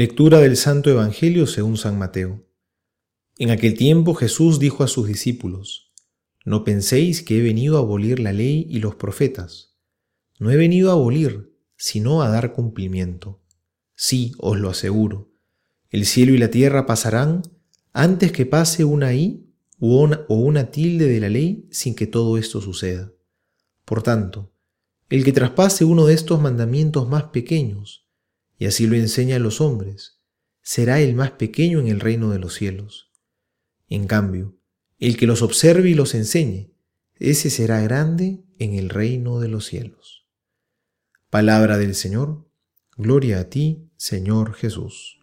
Lectura del Santo Evangelio según San Mateo. En aquel tiempo Jesús dijo a sus discípulos, No penséis que he venido a abolir la ley y los profetas. No he venido a abolir, sino a dar cumplimiento. Sí, os lo aseguro, el cielo y la tierra pasarán antes que pase una i o una tilde de la ley sin que todo esto suceda. Por tanto, el que traspase uno de estos mandamientos más pequeños, y así lo enseña a los hombres, será el más pequeño en el reino de los cielos. En cambio, el que los observe y los enseñe, ese será grande en el reino de los cielos. Palabra del Señor, gloria a ti, Señor Jesús.